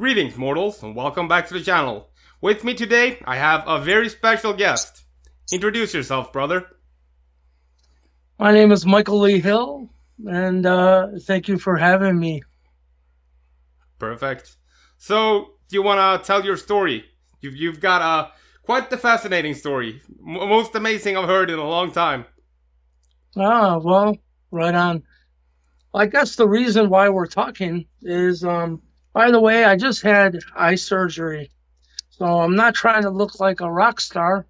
Greetings, mortals, and welcome back to the channel. With me today, I have a very special guest. Introduce yourself, brother. My name is Michael Lee Hill, and uh, thank you for having me. Perfect. So, do you want to tell your story? You've, you've got a quite the fascinating story, M- most amazing I've heard in a long time. Ah, well, right on. I guess the reason why we're talking is, um, by the way, I just had eye surgery. So I'm not trying to look like a rock star,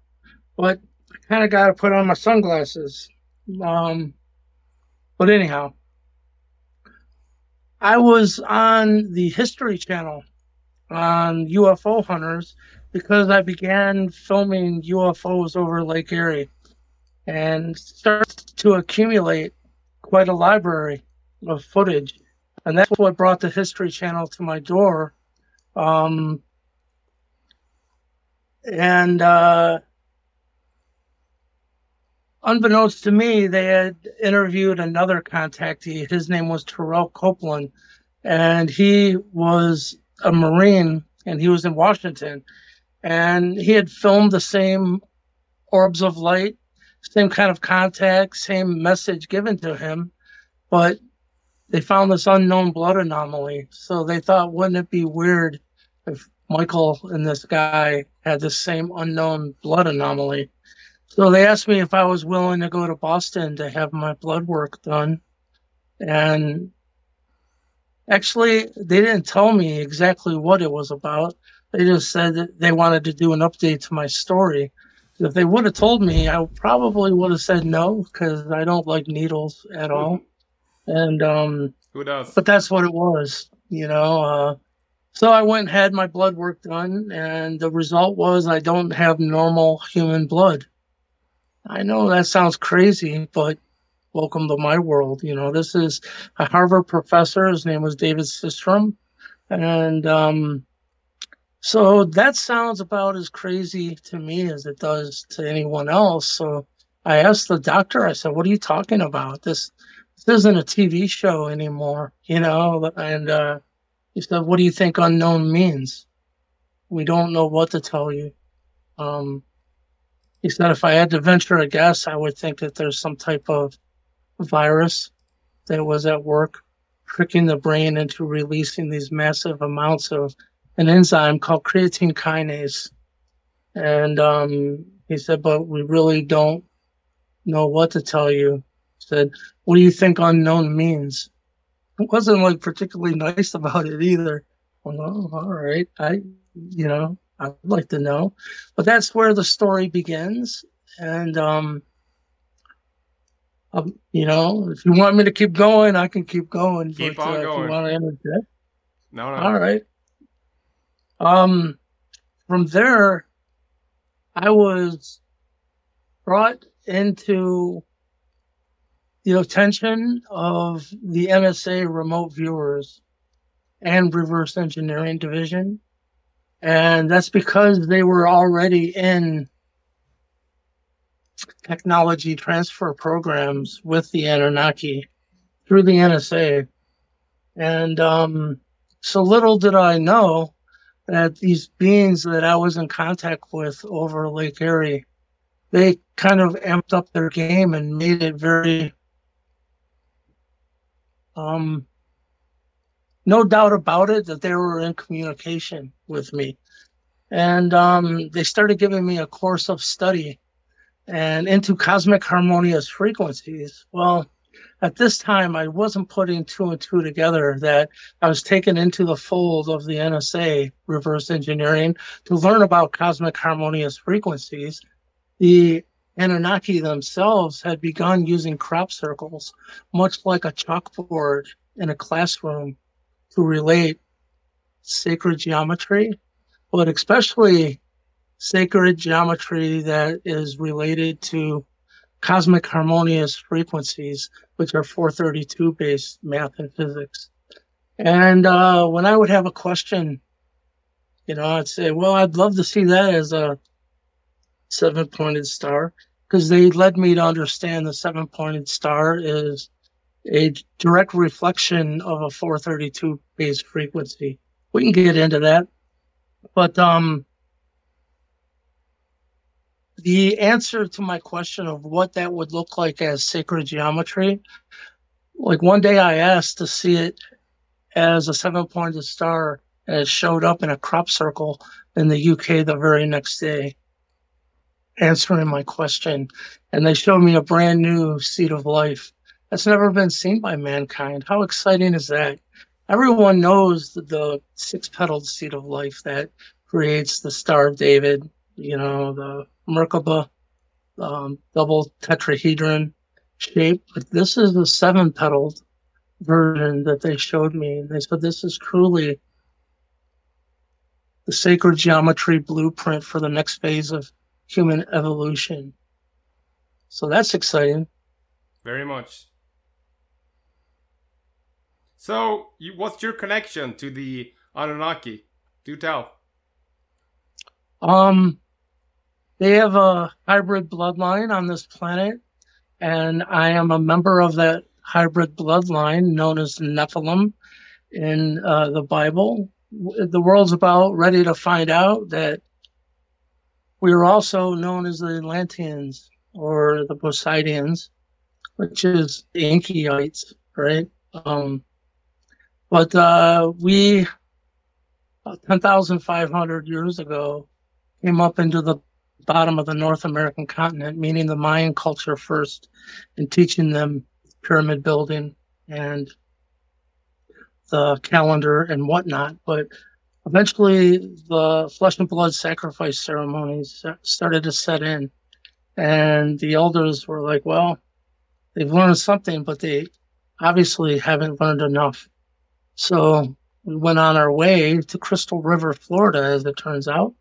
but I kind of got to put on my sunglasses. Um, but anyhow, I was on the History Channel on UFO hunters because I began filming UFOs over Lake Erie and started to accumulate quite a library of footage. And that's what brought the History Channel to my door. Um, and uh, unbeknownst to me, they had interviewed another contactee. His name was Terrell Copeland, and he was a Marine and he was in Washington. And he had filmed the same orbs of light, same kind of contact, same message given to him, but they found this unknown blood anomaly. So they thought, wouldn't it be weird if Michael and this guy had the same unknown blood anomaly? So they asked me if I was willing to go to Boston to have my blood work done. And actually, they didn't tell me exactly what it was about. They just said that they wanted to do an update to my story. If they would have told me, I probably would have said no because I don't like needles at all. And um, Who does? but that's what it was, you know. Uh, so I went and had my blood work done, and the result was I don't have normal human blood. I know that sounds crazy, but welcome to my world. You know, this is a Harvard professor. His name was David Sistrom, and um, so that sounds about as crazy to me as it does to anyone else. So I asked the doctor. I said, "What are you talking about? This this isn't a TV show anymore, you know?" And uh, he said, "What do you think unknown means? We don't know what to tell you." Um, he said, "If I had to venture a guess, I would think that there's some type of virus that was at work, tricking the brain into releasing these massive amounts of an enzyme called creatine kinase." And um, he said, "But we really don't know what to tell you." Said, "What do you think unknown means?" It wasn't like particularly nice about it either. Well, all right, I, you know, I'd like to know, but that's where the story begins. And um, um, you know, if you want me to keep going, I can keep going. Keep but, on uh, If going. you want to interject, No, no. all right. Um, from there, I was brought into the attention of the NSA remote viewers and reverse engineering division. And that's because they were already in technology transfer programs with the Anunnaki through the NSA. And um, so little did I know that these beings that I was in contact with over Lake Erie, they kind of amped up their game and made it very um no doubt about it that they were in communication with me. And um they started giving me a course of study and into cosmic harmonious frequencies. Well at this time i wasn't putting two and two together that i was taken into the fold of the nsa reverse engineering to learn about cosmic harmonious frequencies. The Anunnaki themselves had begun using crop circles, much like a chalkboard in a classroom, to relate sacred geometry, but especially sacred geometry that is related to cosmic harmonious frequencies, which are 432 based math and physics. And uh, when I would have a question, you know, I'd say, well, I'd love to see that as a seven pointed star because they led me to understand the seven pointed star is a direct reflection of a 432 base frequency. we can get into that. But um, the answer to my question of what that would look like as sacred geometry, like one day I asked to see it as a seven pointed star and it showed up in a crop circle in the UK the very next day, answering my question. And they showed me a brand new seed of life that's never been seen by mankind. How exciting is that? Everyone knows the, six petaled seed of life that creates the Star of David, you know, the Merkaba um, double tetrahedron shape, but this is the seven petaled version that they showed me. They said this is truly the sacred geometry blueprint for the next phase of human evolution. So that's exciting. Very much. So, you, what's your connection to the Anunnaki? Do tell. Um, they have a hybrid bloodline on this planet, and I am a member of that hybrid bloodline known as Nephilim in uh, the Bible. The world's about ready to find out that we are also known as the Atlanteans or the Poseidians, which is the Inkyites, right? Um, but uh, we, 10,500 years ago, came up into the bottom of the North American continent, meaning the Mayan culture first, and teaching them pyramid building and the calendar and whatnot. But eventually, the flesh and blood sacrifice ceremonies started to set in. And the elders were like, well, they've learned something, but they obviously haven't learned enough. So we went on our way to Crystal River, Florida, as it turns out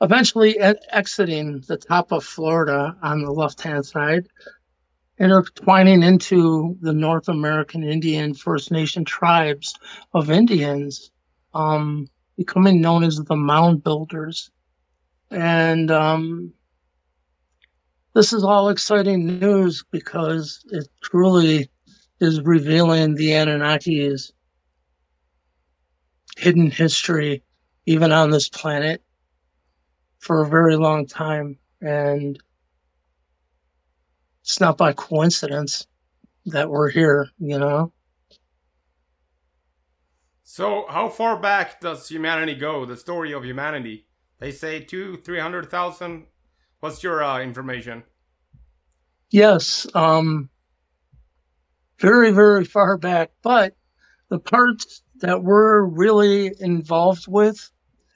eventually exiting the top of Florida on the left hand side, intertwining into the North American Indian First Nation tribes of Indians, um, becoming known as the Mound Builders. And um, this is all exciting news because it truly is revealing the Anunnaki's hidden history, even on this planet for a very long time. And it's not by coincidence that we're here, you know? So, how far back does humanity go? The story of humanity? They say two, three hundred thousand. What's your uh, information? Yes, um, very, very far back. But the parts that we're really involved with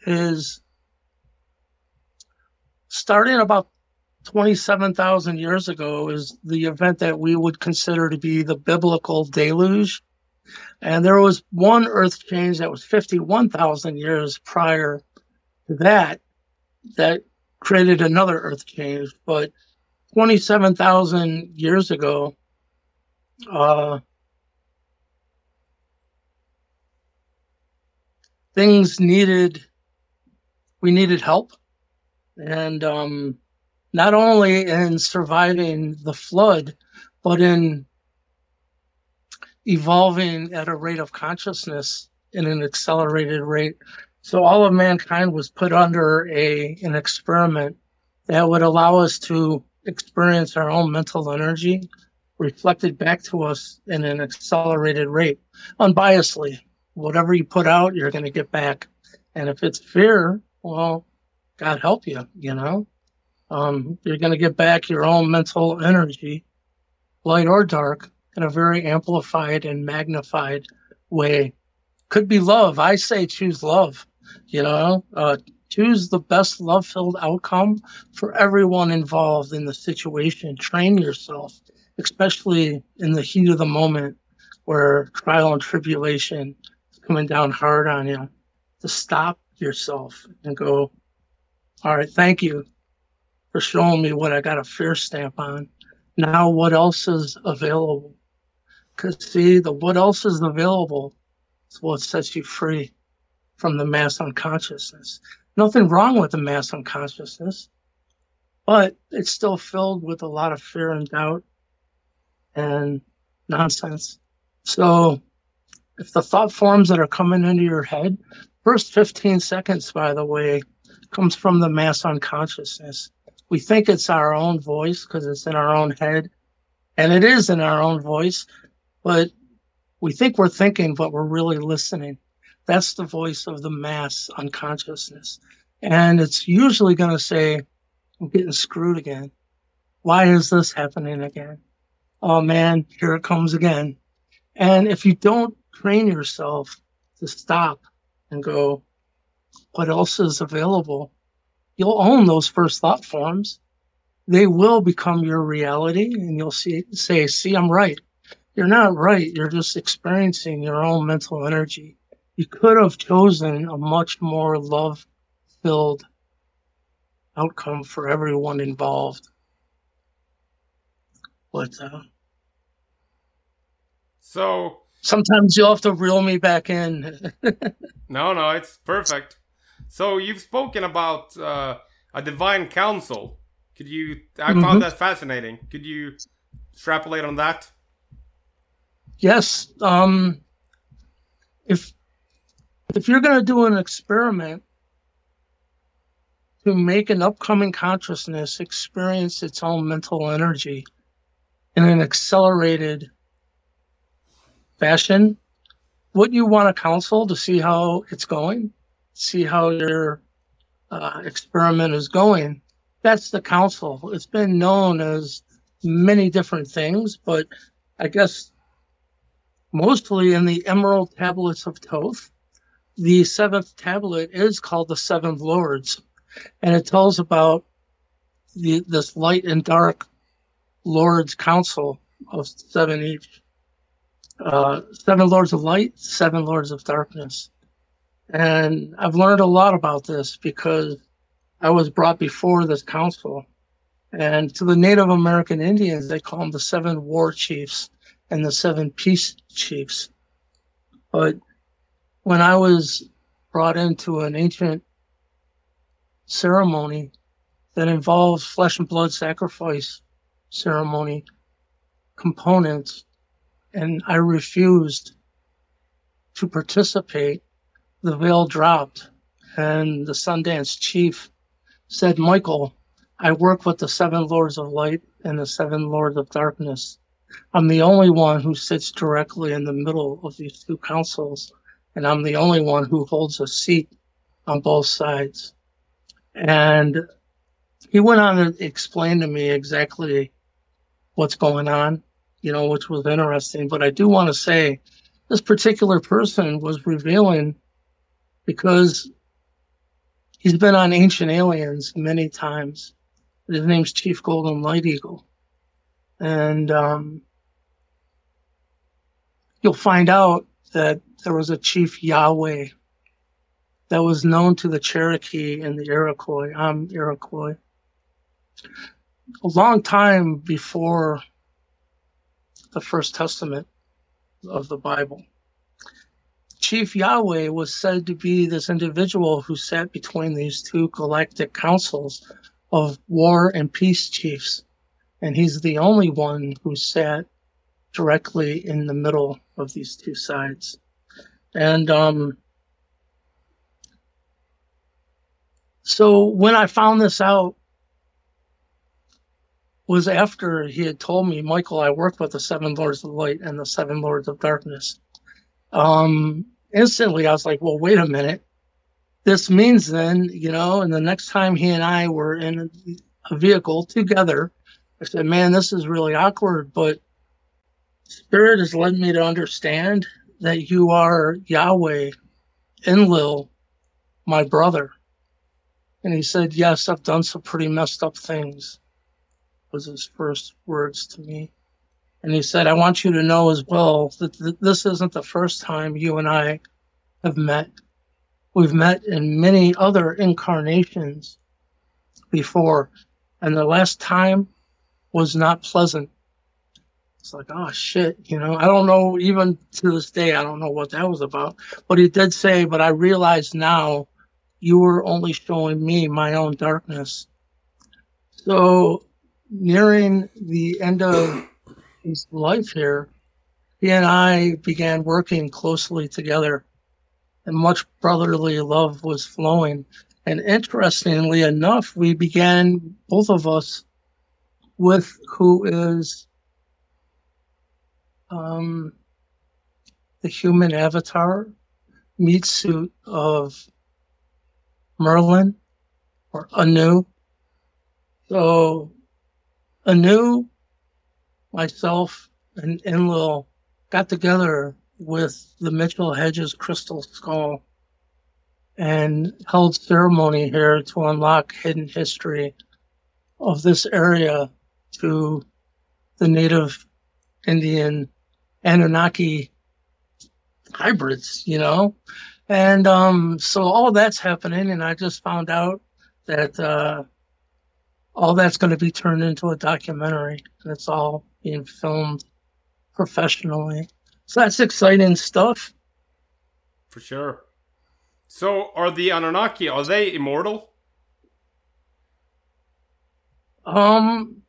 is starting about 27,000 years ago is the event that we would consider to be the biblical deluge. And there was one earth change that was 51,000 years prior to that that created another earth change. But 27,000 years ago, uh, things needed, we needed help and um, not only in surviving the flood, but in evolving at a rate of consciousness in an accelerated rate. So all of mankind was put under a an experiment that would allow us to experience our own mental energy reflected back to us in an accelerated rate, unbiasedly. Whatever you put out, you're going to get back. And if it's fear, well, God help you, you know. Um, you're going to get back your own mental energy, light or dark, in a very amplified and magnified way. Could be love. I say choose love, you know, uh, choose the best love filled outcome for everyone involved in the situation. Train yourself, especially in the heat of the moment where trial and tribulation is coming down hard on you, to stop yourself and go, all right, thank you for showing me what I got a fear stamp on. Now, what else is available? Because, see, the what else is available is what sets you free from the mass unconsciousness. Nothing wrong with the mass unconsciousness, but it's still filled with a lot of fear and doubt and nonsense. So, if the thought forms that are coming into your head First 15 seconds, by the way, comes from the mass unconsciousness. We think it's our own voice because it's in our own head, and it is in our own voice, but we think we're thinking, but we're really listening. That's the voice of the mass unconsciousness. And it's usually going to say, I'm getting screwed again. Why is this happening again? Oh man, here it comes again. And if you don't train yourself to stop and go, what else is available? You'll own those first thought forms. They will become your reality and you'll see, say, see, I'm right. You're not right. You're just experiencing your own mental energy. You could have chosen a much more love filled outcome for everyone involved. But uh, so sometimes you'll have to reel me back in. no, no, it's perfect. So you've spoken about uh, a divine council. Could you? I mm-hmm. found that fascinating. Could you extrapolate on that? Yes. Um, if if you're going to do an experiment to make an upcoming consciousness experience its own mental energy in an accelerated fashion, what you want to counsel to see how it's going, see how your uh, experiment is going, that's the council. It's been known as many different things, but I guess mostly in the Emerald Tablets of Thoth. The seventh tablet is called the Seven Lords, and it tells about the, this light and dark Lords Council of seven each. Uh, seven Lords of Light, seven Lords of Darkness. And I've learned a lot about this because I was brought before this council. And to the Native American Indians, they call them the seven war chiefs and the seven peace chiefs. But when I was brought into an ancient ceremony that involves flesh and blood sacrifice ceremony components, and I refused to participate, the veil dropped, and the Sundance chief said, Michael, I work with the seven lords of light and the seven lords of darkness. I'm the only one who sits directly in the middle of these two councils, and I'm the only one who holds a seat on both sides. And he went on to explain to me exactly what's going on, you know, which was interesting. But I do want to say this particular person was revealing because he's been on Ancient Aliens many times. His name's Chief Golden Light Eagle and um, you'll find out that there was a chief Yahweh that was known to the Cherokee and the Iroquois. I'm Iroquois. A long time before the First Testament of the Bible. Chief Yahweh was said to be this individual who sat between these two galactic councils of war and peace chiefs and he's the only one who sat directly in the middle of these two sides. And um, so when I found this out, was after he had told me, Michael, I work with the seven lords of light and the seven lords of darkness. Um, instantly, I was like, well, wait a minute. This means then, you know, and the next time he and I were in a vehicle together, I said, man, this is really awkward, but Spirit has led me to understand that you are Yahweh, Enlil, my brother. And he said, yes, I've done some pretty messed up things, was his first words to me. And he said, I want you to know as well that th- this isn't the first time you and I have met. We've met in many other incarnations before. And the last time was not pleasant. It's like, oh shit, you know, I don't know, even to this day, I don't know what that was about. But he did say, but I realize now you were only showing me my own darkness. So, nearing the end of his life here, he and I began working closely together. and much brotherly love was flowing. And interestingly enough, we began, both of us, with who is um, the human avatar meat suit of Merlin or Anu. So Anu, myself, and Enlil got together with the Mitchell Hedges crystal skull and held ceremony here to unlock hidden history of this area to the native Indian Anunnaki hybrids, you know? And um, so all that's happening, and I just found out that uh, all that's going to be turned into a documentary, and it's all being filmed professionally. So that's exciting stuff. For sure. So, are the Anunnaki are they immortal? Um,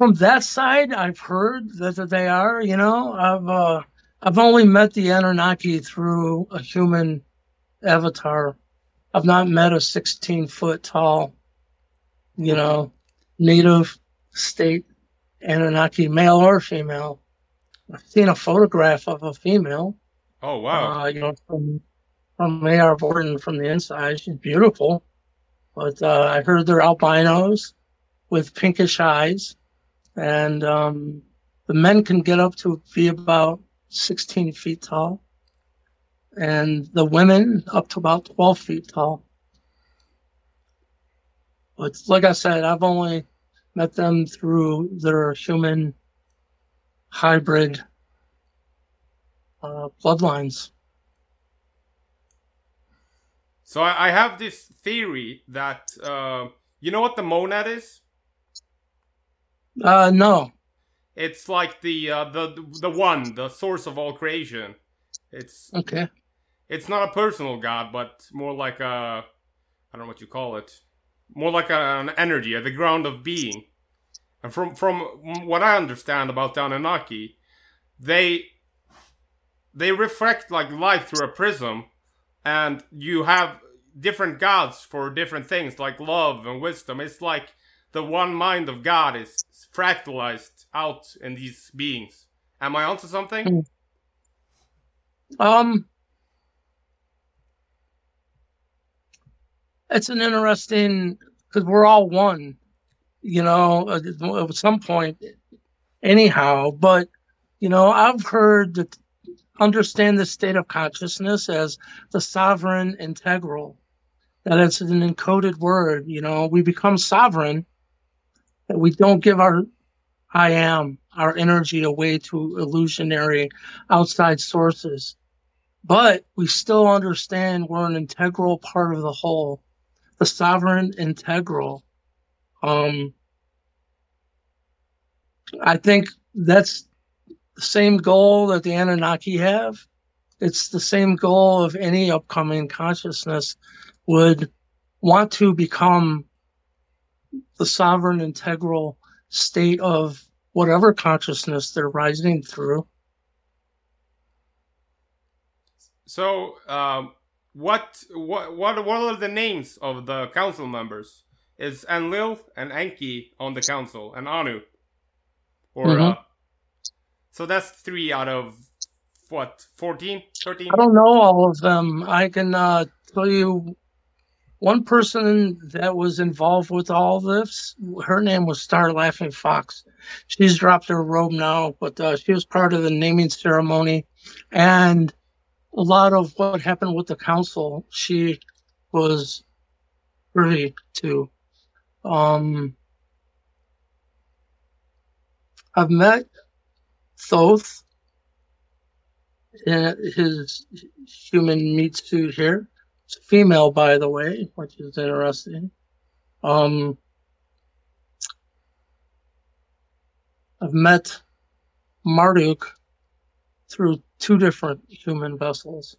from that side, I've heard that, they are. You know, I've uh, I've only met the Anunnaki through a human avatar. I've not met a 16 foot tall, you know, native state Anunnaki, male or female. I've seen a photograph of a female. Oh wow! Uh, you know, from from A.R. Borden from the inside, she's beautiful. But uh, I heard they're albinos with pinkish eyes, and um, the men can get up to be about 16 feet tall, and the women up to about 12 feet tall. But like I said, I've only met them through their human hybrid uh, bloodlines. So I, have this theory that uh, you know what the monad is. Uh, no. It's like the uh, the the one, the source of all creation. It's okay. It's not a personal god, but more like a I don't know what you call it. More like a, an energy, the ground of being. And from from what I understand about the Anunnaki, they they reflect like light through a prism, and you have different gods for different things like love and wisdom. It's like the one mind of God is fractalized out in these beings. Am I onto something? Hmm. Um, it's an interesting because we're all one you know, at some point, anyhow. But, you know, I've heard that understand the state of consciousness as the sovereign integral, that it's an encoded word. You know, we become sovereign, that we don't give our I am, our energy away to illusionary outside sources. But we still understand we're an integral part of the whole, the sovereign integral um, I think that's the same goal that the Anunnaki have. It's the same goal of any upcoming consciousness would want to become the sovereign integral state of whatever consciousness they're rising through. So, um, what what what what are the names of the council members? is Enlil and Enki on the council, and Anu. Or mm-hmm. uh, so that's three out of what 14, 13? I don't know all of them. I can uh, tell you one person that was involved with all this. Her name was Star Laughing Fox. She's dropped her robe now, but uh, she was part of the naming ceremony, and a lot of what happened with the council. She was privy to. Um, I've met Thoth in his human meat suit here. It's female, by the way, which is interesting. Um, I've met Marduk through two different human vessels,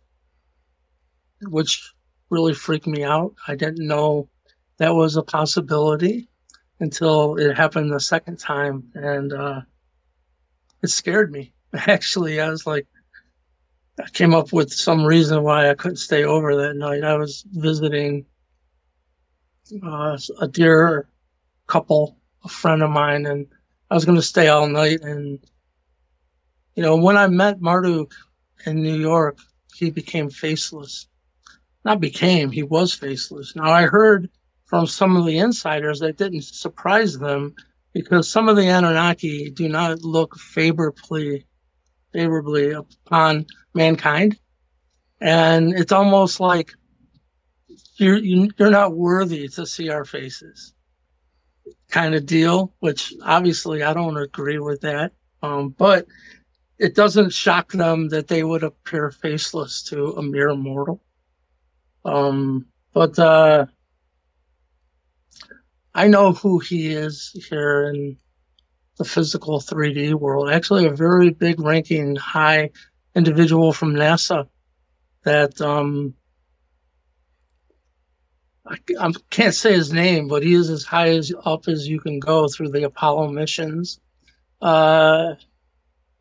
which really freaked me out. I didn't know that was a possibility until it happened the second time, and uh, it scared me. Actually, I was like, I came up with some reason why I couldn't stay over that night. I was visiting uh, a dear couple, a friend of mine, and I was going to stay all night. And, you know, when I met Marduk in New York, he became faceless. Not became, he was faceless. Now, I heard from some of the insiders that didn't surprise them because some of the Anunnaki do not look favorably favorably upon mankind, and it's almost like you're you're not worthy to see our faces, kind of deal. Which obviously I don't agree with that, um, but it doesn't shock them that they would appear faceless to a mere mortal. Um, but uh, I know who he is here in the physical 3D world. Actually, a very big ranking high individual from NASA that um, I, I, can't say his name, but he is as high as up as you can go through the Apollo missions. Uh,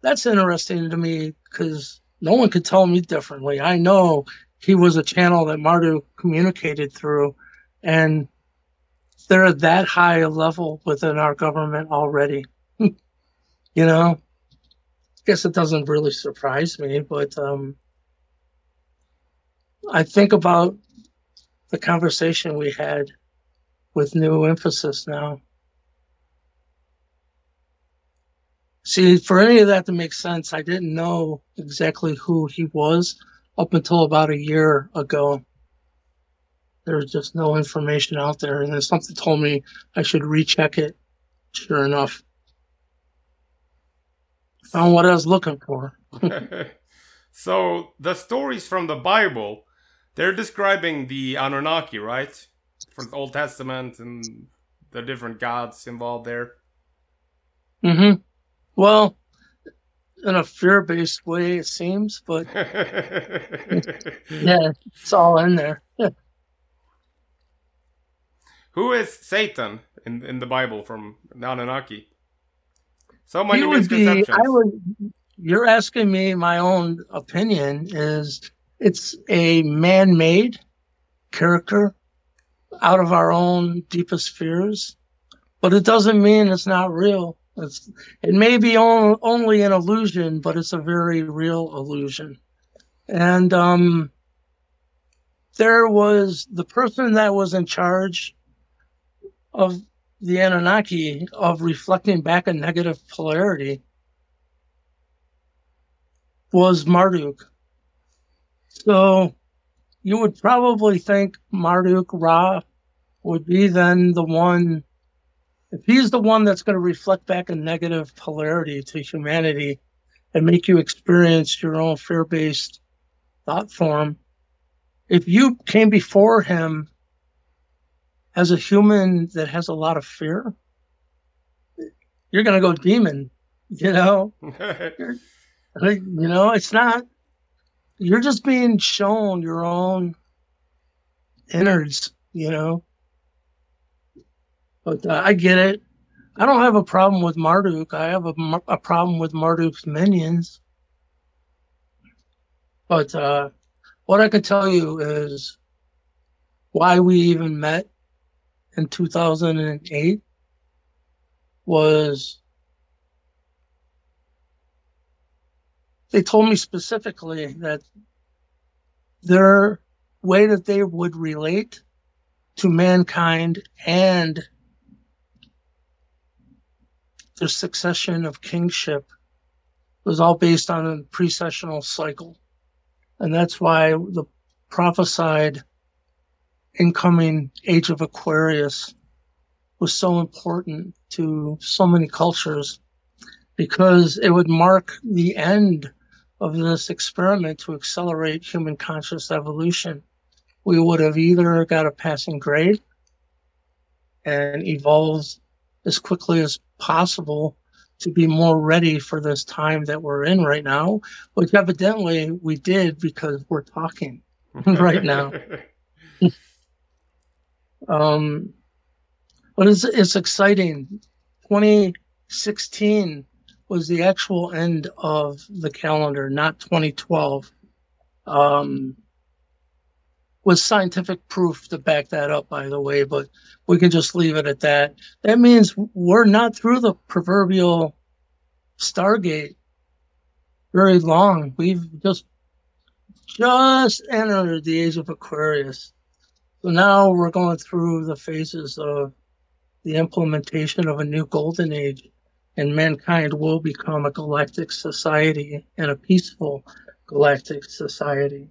that's interesting to me because no one could tell me differently. I know he was a channel that Marduk communicated through, and they're at that high a level within our government already. you know, guess it doesn't really surprise me, but um, I think about the conversation we had with new emphasis now. See, for any of that to make sense, I didn't know exactly who he was up until about a year ago There was just no information out there. And then something told me I should recheck it. Sure enough, found what I was looking for. so the stories from the Bible, they're describing the Anunnaki, right? From the Old Testament and the different gods involved there. Mm-hmm. Well, in a fear-based way, it seems, but yeah, it's all in there. Who is Satan in in the Bible from Anunnaki? So many misconceptions. Be, I would, you're asking me my own opinion. Is it's a man-made character out of our own deepest fears, but it doesn't mean it's not real. It's, it may be on, only an illusion, but it's a very real illusion. And um, there was the person that was in charge of the Anunnaki of reflecting back a negative polarity was Marduk. So you would probably think Marduk Ra would be then the one, if he's the one that's going to reflect back a negative polarity to humanity and make you experience your own fear based thought form. If you came before him as a human that has a lot of fear, you're going to go demon, you know? you know, it's not, you're just being shown your own innards, you know? But uh, I get it. I don't have a problem with Marduk. I have a, a problem with Marduk's minions. But uh, what I can tell you is why we even met in 2008 was they told me specifically that their way that they would relate to mankind and their succession of kingship was all based on a precessional cycle. And that's why the prophesied incoming age of Aquarius was so important to so many cultures because it would mark the end of this experiment to accelerate human conscious evolution. We would have either got a passing grade and evolved as quickly as possible to be more ready for this time that we're in right now, which evidently we did because we're talking right now. Um, but it's, it's exciting. 2016 was the actual end of the calendar, not 2012. Um, with scientific proof to back that up, by the way, but we can just leave it at that. That means we're not through the proverbial Stargate very long. We've just just entered the age of Aquarius. So now we're going through the phases of the implementation of a new golden age, and mankind will become a galactic society and a peaceful galactic society.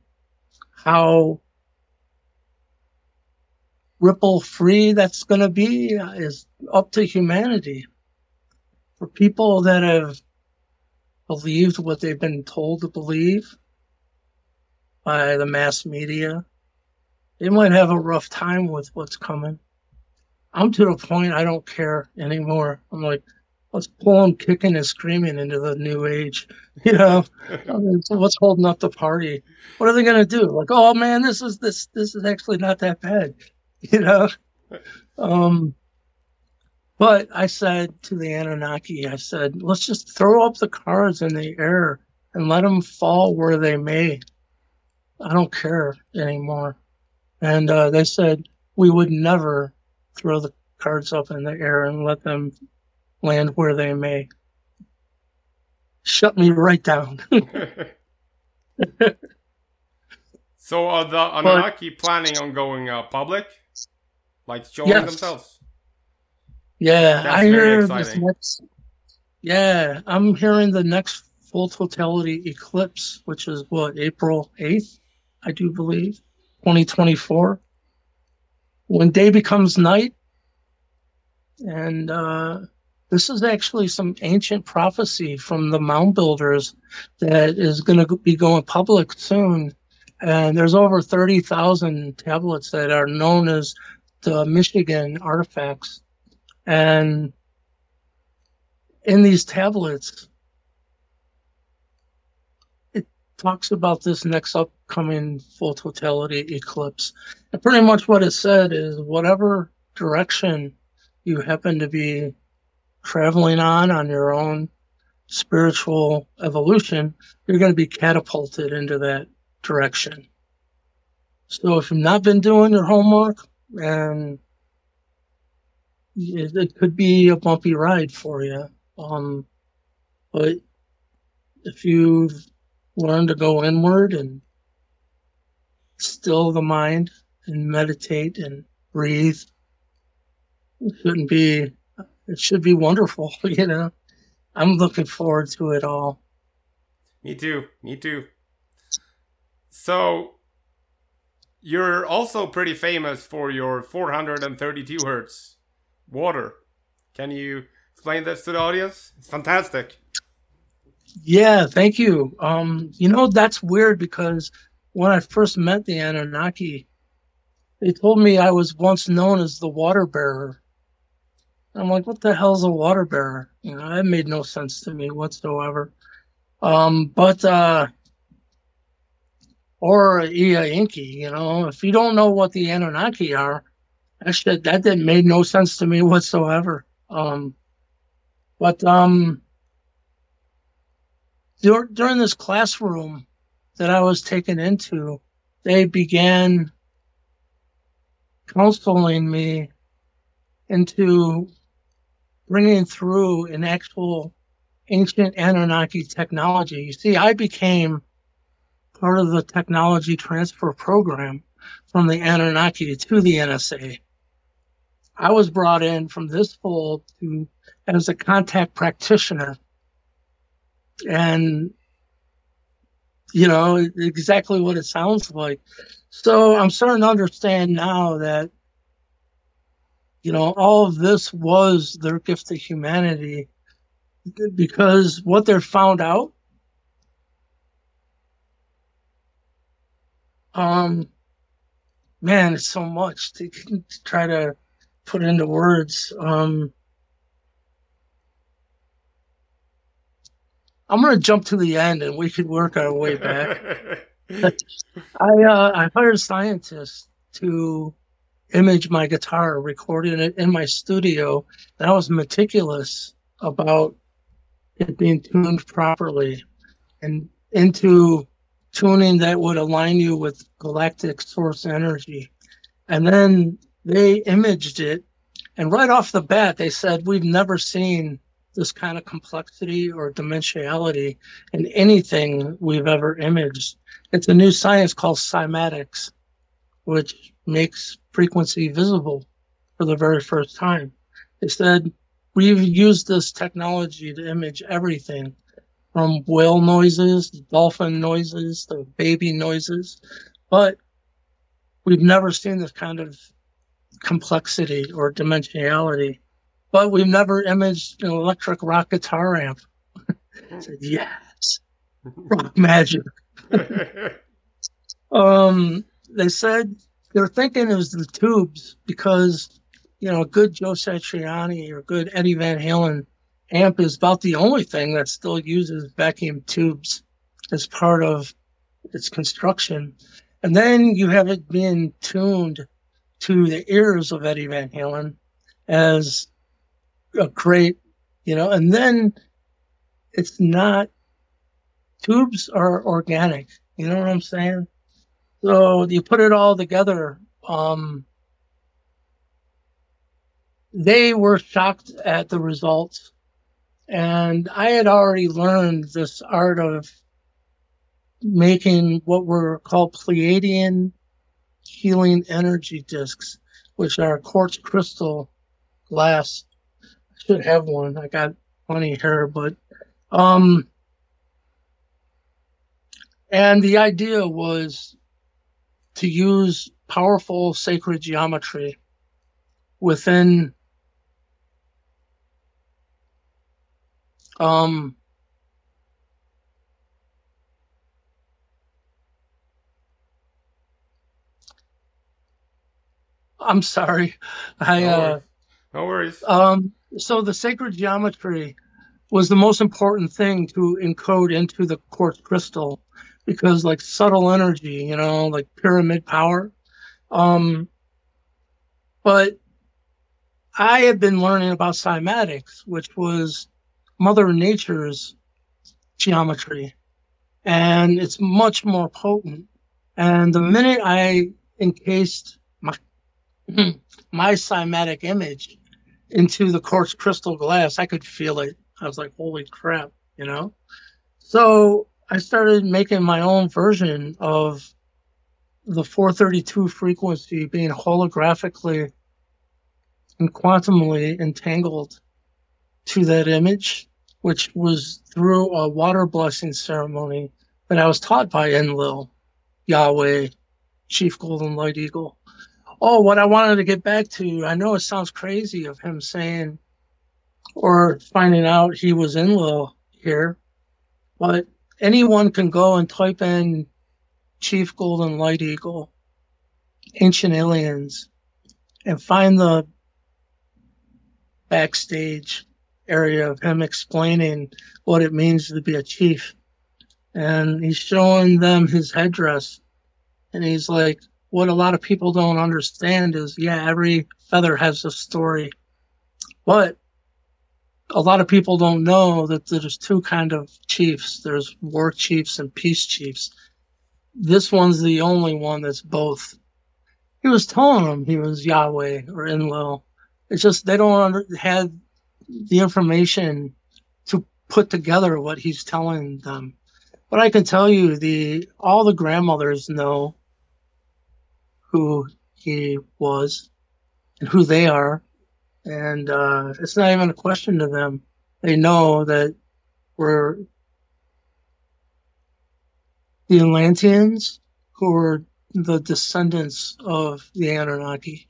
How ripple free that's going to be is up to humanity. For people that have believed what they've been told to believe by the mass media, they might have a rough time with what's coming. I'm to the point I don't care anymore. I'm like, let's pull them kicking and screaming into the new age. You know, I mean, so what's holding up the party? What are they going to do? Like, oh man, this is this this is actually not that bad. You know, um, but I said to the Anunnaki, I said, let's just throw up the cards in the air and let them fall where they may. I don't care anymore. And uh, they said we would never throw the cards up in the air and let them land where they may. Shut me right down. so are the Anunnaki but, planning on going uh, public? Like showing yes. themselves? Yeah, That's I hear this next. Yeah, I'm hearing the next full totality eclipse, which is what April 8th, I do believe, 2024. When day becomes night, and uh, this is actually some ancient prophecy from the mound builders that is going to be going public soon. And there's over 30,000 tablets that are known as the Michigan artifacts. And in these tablets, it talks about this next upcoming full totality eclipse. And pretty much what it said is whatever direction you happen to be traveling on on your own spiritual evolution, you're going to be catapulted into that direction. So if you've not been doing your homework, and it, it could be a bumpy ride for you. Um, but if you've learned to go inward and still the mind and meditate and breathe, it shouldn't be it should be wonderful, you know. I'm looking forward to it all. Me too. Me too. So, you're also pretty famous for your 432 hertz water. Can you explain this to the audience? It's fantastic. Yeah, thank you. Um, you know, that's weird because when I first met the Anunnaki, they told me I was once known as the water bearer. I'm like, what the hell's a water bearer? You know, that made no sense to me whatsoever. Um, but uh, or Ea Enki, you know, if you don't know what the Anunnaki are, that that didn't made no sense to me whatsoever. Um, but um, dur- during this classroom that I was taken into, they began counseling me into bringing through an actual ancient Anunnaki technology. You see, I became part of the technology transfer program from the Anunnaki to the NSA. I was brought in from this fold to as a contact practitioner. And you know, exactly what it sounds like. So I'm starting to understand now that you know, all of this was their gift to humanity because what they found out um man it's so much to, to try to put into words um i'm going to jump to the end and we could work our way back i uh i hired scientists to image my guitar, recording it in my studio. And I was meticulous about it being tuned properly and into tuning that would align you with galactic source energy. And then they imaged it. And right off the bat, they said, We've never seen this kind of complexity or dimensionality in anything we've ever imaged. It's a new science called cymatics, which makes frequency visible for the very first time. They said, We've used this technology to image everything from whale noises, dolphin noises, to baby noises, but we've never seen this kind of complexity or dimensionality. But we've never imaged an electric rock guitar amp. Said, yes, rock magic. um, they said they're thinking it was the tubes because, you know, a good Joe Satriani or good Eddie Van Halen amp is about the only thing that still uses vacuum tubes as part of its construction. And then you have it being tuned to the ears of Eddie Van Halen as a great, you know, and then it's not, tubes are organic. You know what I'm saying? So you put it all together. Um, they were shocked at the results and I had already learned this art of making what were called Pleiadian healing energy discs, which are quartz crystal glass. Should have one. I got plenty here, but um and the idea was to use powerful sacred geometry within Um, I'm sorry. I no uh worries. No worries. um so the sacred geometry was the most important thing to encode into the quartz crystal because like subtle energy, you know, like pyramid power. Um but I had been learning about cymatics, which was Mother Nature's geometry, and it's much more potent. And the minute I encased my my cymatic image into the quartz crystal glass, I could feel it. I was like, "Holy crap!" You know. So I started making my own version of the 432 frequency being holographically and quantumly entangled to that image which was through a water blessing ceremony that I was taught by Enlil, Yahweh, Chief Golden Light Eagle. Oh, what I wanted to get back to, I know it sounds crazy of him saying or finding out he was Enlil here, but anyone can go and type in Chief Golden Light Eagle, Ancient Aliens, and find the backstage area of him explaining what it means to be a chief. And he's showing them his headdress. And he's like, what a lot of people don't understand is, yeah, every feather has a story. But a lot of people don't know that there's two kind of chiefs. There's war chiefs and peace chiefs. This one's the only one that's both. He was telling them he was Yahweh or Enlil. It's just they don't have the information to put together what he's telling them. But I can tell you, the all the grandmothers know who he was and who they are, and uh, it's not even a question to them. They know that we're the Atlanteans who are the descendants of the Anunnaki.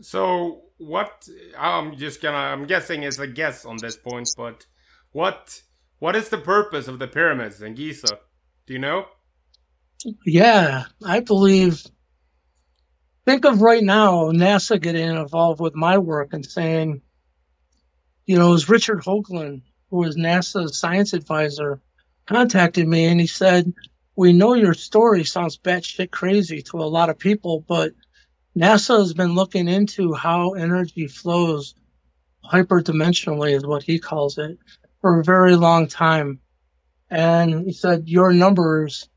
So what? I'm just gonna. I'm guessing it's a guess on this point, but what? What is the purpose of the pyramids in Giza? Do you know? Yeah, I believe. Think of right now NASA getting involved with my work and saying, you know, it was Richard Hoagland, who was NASA's science advisor, contacted me and he said, We know your story sounds batshit crazy to a lot of people, but NASA has been looking into how energy flows hyperdimensionally, is what he calls it, for a very long time. And he said, Your numbers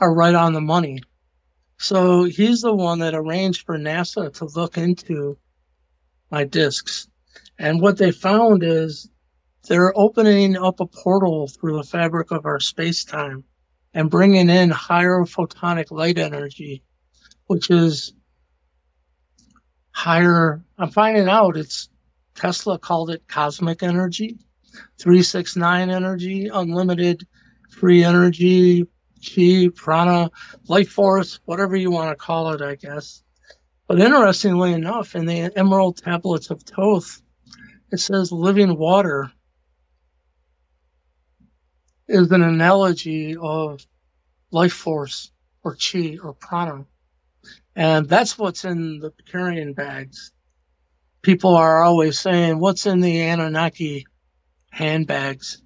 are right on the money. So he's the one that arranged for NASA to look into my discs. And what they found is they're opening up a portal through the fabric of our space time and bringing in higher photonic light energy, which is higher. I'm finding out it's Tesla called it cosmic energy, 369 energy, unlimited free energy, chi, prana, life force, whatever you want to call it, I guess. But interestingly enough, in the Emerald Tablets of Thoth, it says living water is an analogy of life force or chi or prana. And that's what's in the carrying bags. People are always saying, What's in the Anunnaki handbags?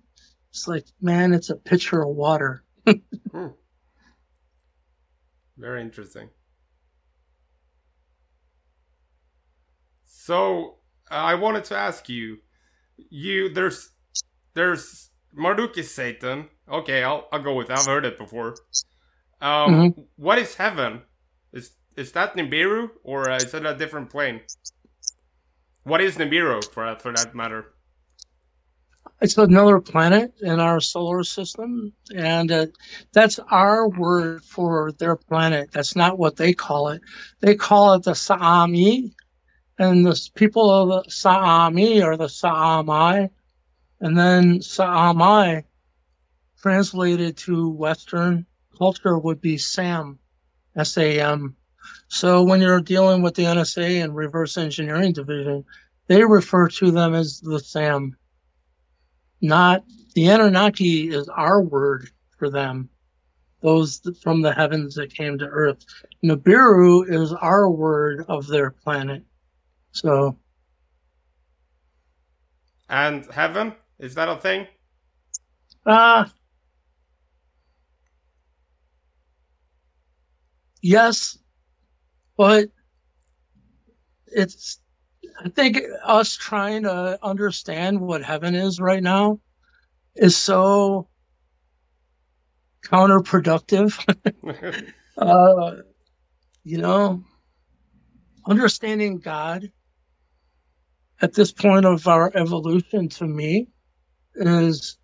It's like, man, it's a pitcher of water. Hmm. Very interesting. So I wanted to ask you, you there's there's Marduk is Satan. Okay, I'll I'll go with that. I've heard it before. Um, mm-hmm. what is heaven? Is is that Nibiru or uh, is it a different plane? What is Nibiru for for that matter? It's another planet in our solar system, and uh, that's our word for their planet. That's not what they call it. They call it the Sa'ami, and the people of the Sa'ami are the Sa'amai, and then Sa'amai translated to Western culture would be SAM, S A M. So when you're dealing with the NSA and reverse engineering division, they refer to them as the SAM. Not the Anunnaki is our word for them. Those from the heavens that came to earth. Nibiru is our word of their planet. So. And heaven? Is that a thing? Uh, yes, but it's, I think us trying to understand what heaven is right now is so counterproductive. uh, you know, understanding God at this point of our evolution to me is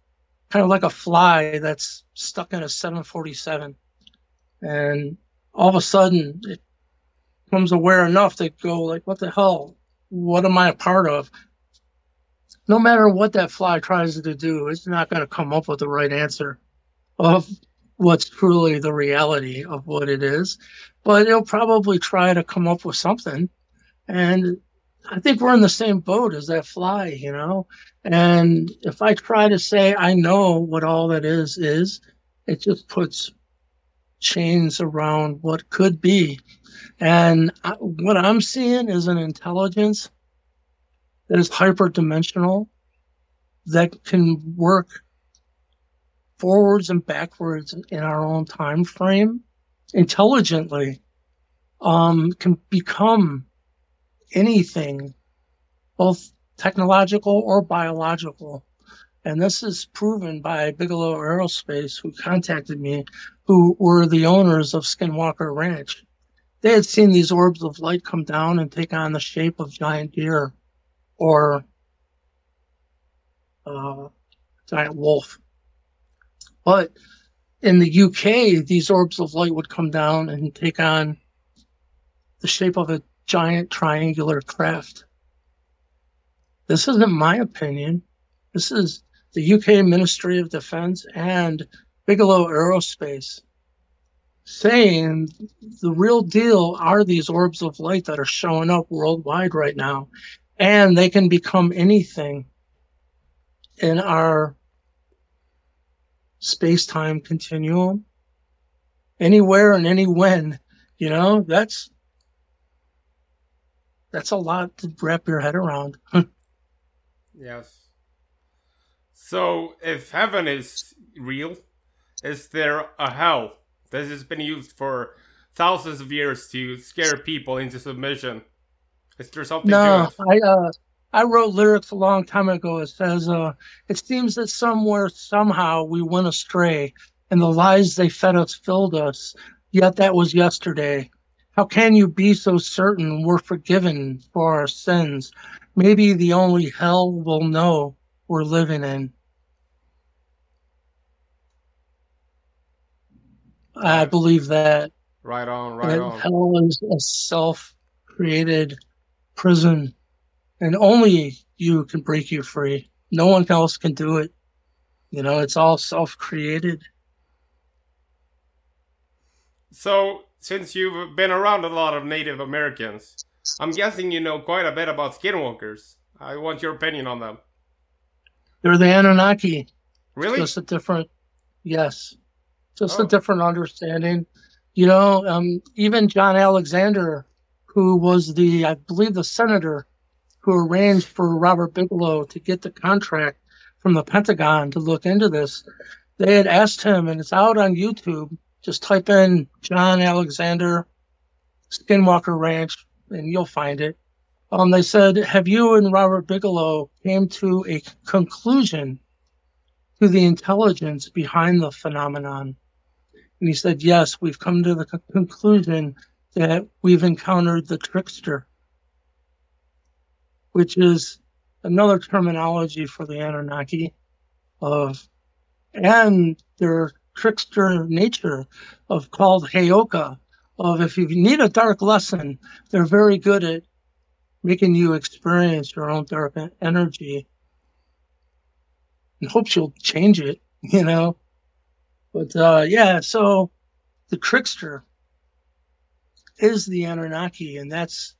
kind of like a fly that's stuck in a 747 and all of a sudden it becomes aware enough to go like what the hell what am i a part of no matter what that fly tries to do it's not going to come up with the right answer of what's truly the reality of what it is but it'll probably try to come up with something and I think we're in the same boat as that fly, you know. And if I try to say I know what all that is is, it just puts chains around what could be. And I, what I'm seeing is an intelligence that is hyperdimensional, that can work forwards and backwards in our own time frame intelligently, um, can become anything, both technological or biological. And this is proven by Bigelow Aerospace, who contacted me, who were the owners of Skinwalker Ranch. They had seen these orbs of light come down and take on the shape of giant deer or uh, giant wolf. But in the UK, these orbs of light would come down and take on the shape of a giant triangular craft. This isn't my opinion. This is the UK Ministry of Defense and Bigelow Aerospace saying the real deal are these orbs of light that are showing up worldwide right now. And they can become anything in our space time continuum, anywhere and any when. You know, that's that's a lot to wrap your head around. yes. So, if heaven is real, is there a hell? This has been used for thousands of years to scare people into submission. Is there something? No, I uh, I wrote lyrics a long time ago. It says, uh, "It seems that somewhere, somehow, we went astray, and the lies they fed us filled us. Yet that was yesterday. How can you be so certain we're forgiven for our sins? Maybe the only hell we'll know we're living in." I believe that. Right on, right on. Hell is a self-created prison, and only you can break you free. No one else can do it. You know, it's all self-created. So, since you've been around a lot of Native Americans, I'm guessing you know quite a bit about skinwalkers. I want your opinion on them. They're the Anunnaki. Really? Just a different, yes, just oh. a different understanding. You know, um, even John Alexander, who was the, I believe, the senator who arranged for Robert Bigelow to get the contract from the Pentagon to look into this, they had asked him, and it's out on YouTube just type in John Alexander Skinwalker Ranch and you'll find it. Um, they said, Have you and Robert Bigelow came to a conclusion to the intelligence behind the phenomenon? And he said, Yes, we've come to the conclusion that we've encountered the trickster, which is another terminology for the Anunnaki of and their trickster nature of called Heyoka, of if you need a dark lesson, they're very good at making you experience your own dark energy and hopes you'll change it, you know. But uh, yeah, so the trickster is the Anunnaki, and that's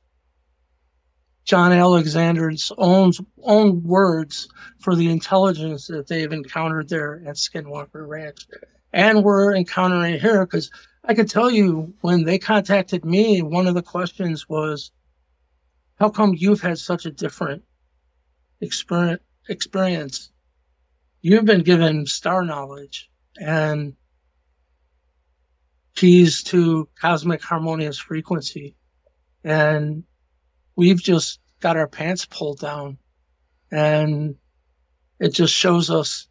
John Alexander's own own words for the intelligence that they've encountered there at Skinwalker Ranch and we're encountering here because I can tell you when they contacted me, one of the questions was, "How come you've had such a different? Experience? You've been given star knowledge and keys to cosmic harmonious frequency, and we've just got our pants pulled down, and it just shows us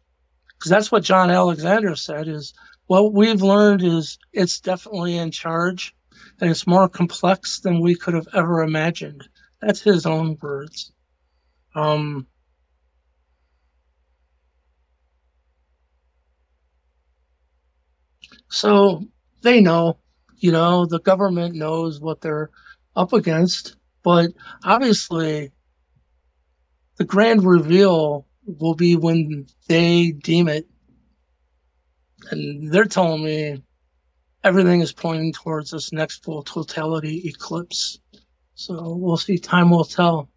because that's what John Alexander said is what we've learned is it's definitely in charge and it's more complex than we could have ever imagined. That's his own words. Um, so they know, you know, the government knows what they're up against, but obviously the grand reveal will be when they deem it. And they're telling me everything is pointing towards this next full totality eclipse. So we'll see. Time will tell.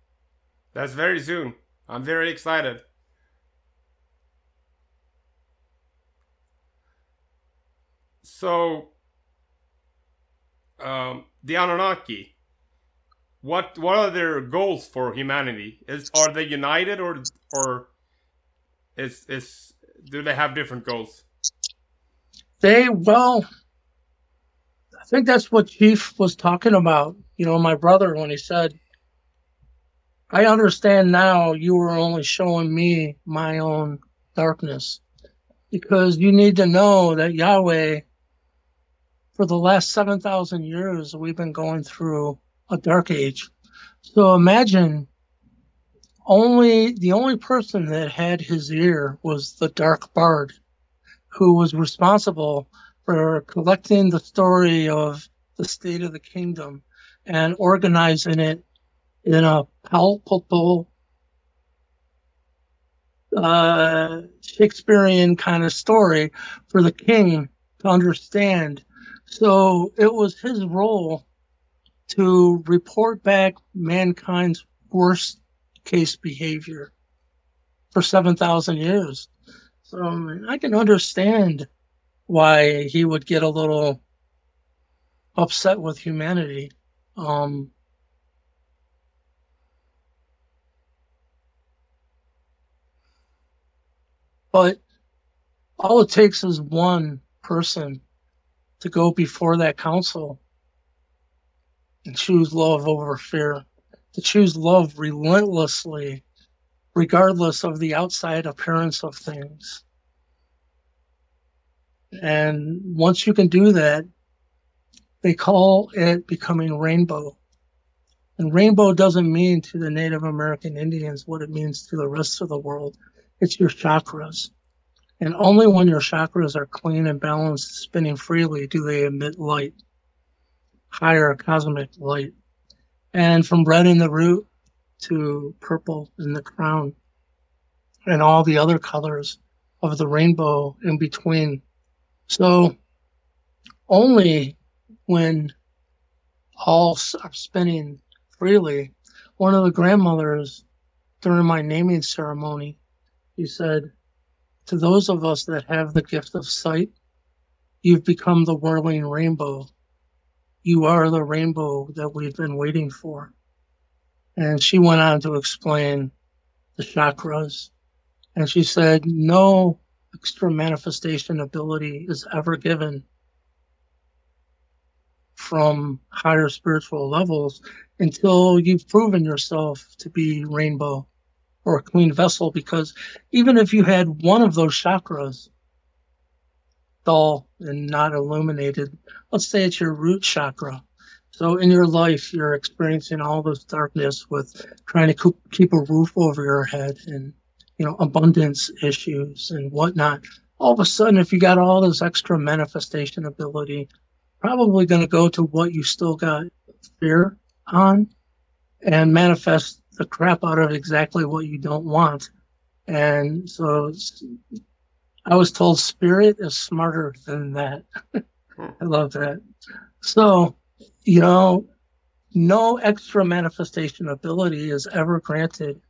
That's very soon. I'm very excited. So, um, the Anunnaki, what what are their goals for humanity? Is are they united or or is is do they have different goals? They well, I think that's what Chief was talking about. You know, my brother when he said, "I understand now. You were only showing me my own darkness." Because you need to know that Yahweh, for the last 7,000 years, we've been going through a dark age. So imagine only the only person that had his ear was the Dark Bard, who was responsible for collecting the story of the state of the kingdom and organizing it in a palpable uh, Shakespearean kind of story for the king to understand. So it was his role to report back mankind's worst case behavior for 7,000 years. So I can understand why he would get a little upset with humanity. Um, but all it takes is one person to go before that council and choose love over fear to choose love relentlessly, regardless of the outside appearance of things. And once you can do that, they call it becoming rainbow. And rainbow doesn't mean to the Native American Indians what it means to the rest of the world. It's your chakras. And only when your chakras are clean and balanced, spinning freely, do they emit light, higher cosmic light. And from red in the root to purple in the crown, and all the other colors of the rainbow in between. So only when all are spinning freely, one of the grandmothers during my naming ceremony, he said, to those of us that have the gift of sight, you've become the whirling rainbow. You are the rainbow that we've been waiting for. And she went on to explain the chakras. And she said, no extra manifestation ability is ever given from higher spiritual levels until you've proven yourself to be rainbow or a clean vessel because even if you had one of those chakras dull and not illuminated, let's say it's your root chakra. So in your life, you're experiencing all this darkness with trying to keep a roof over your head and, you know, abundance issues and whatnot. All of a sudden, if you got all this extra manifestation ability, probably going to go to what you still got fear on and manifest the crap out of exactly what you don't want. And so I was told spirit is smarter than that. I love that. So, you know, no extra manifestation ability is ever granted.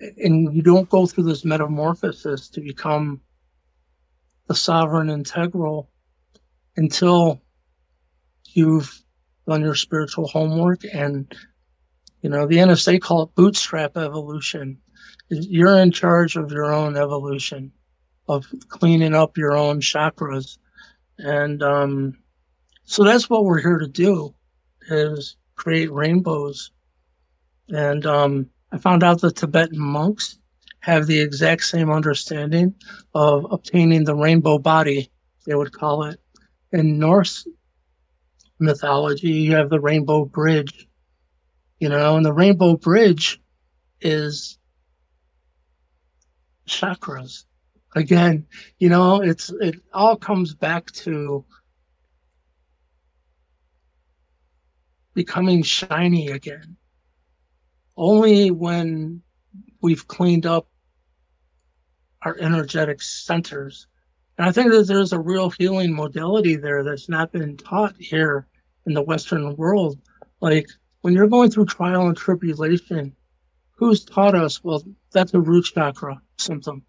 And you don't go through this metamorphosis to become the sovereign integral until you've done your spiritual homework and you know, the NSA call it bootstrap evolution. You're in charge of your own evolution, of cleaning up your own chakras. And um, so that's what we're here to do is create rainbows. And um, I found out the Tibetan monks have the exact same understanding of obtaining the rainbow body, they would call it. In Norse mythology, you have the rainbow bridge you know, and the Rainbow Bridge is chakras. Again, you know, it's it all comes back to becoming shiny again. Only when we've cleaned up our energetic centers. And I think that there's a real healing modality there that's not been taught here in the Western world. Like when you're going through trial and tribulation, who's taught us? Well, that's a root chakra symptom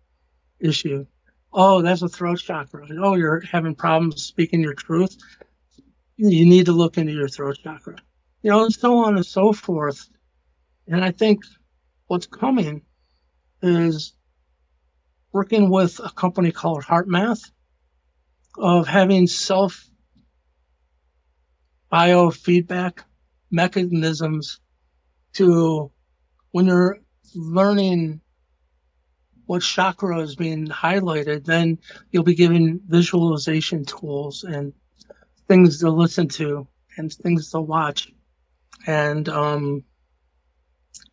issue. Oh, that's a throat chakra. Oh, you're having problems speaking your truth. You need to look into your throat chakra. You know, and so on and so forth. And I think what's coming is working with a company called HeartMath of having self biofeedback mechanisms to when you're learning what chakra is being highlighted, then you'll be given visualization tools and things to listen to and things to watch. And um,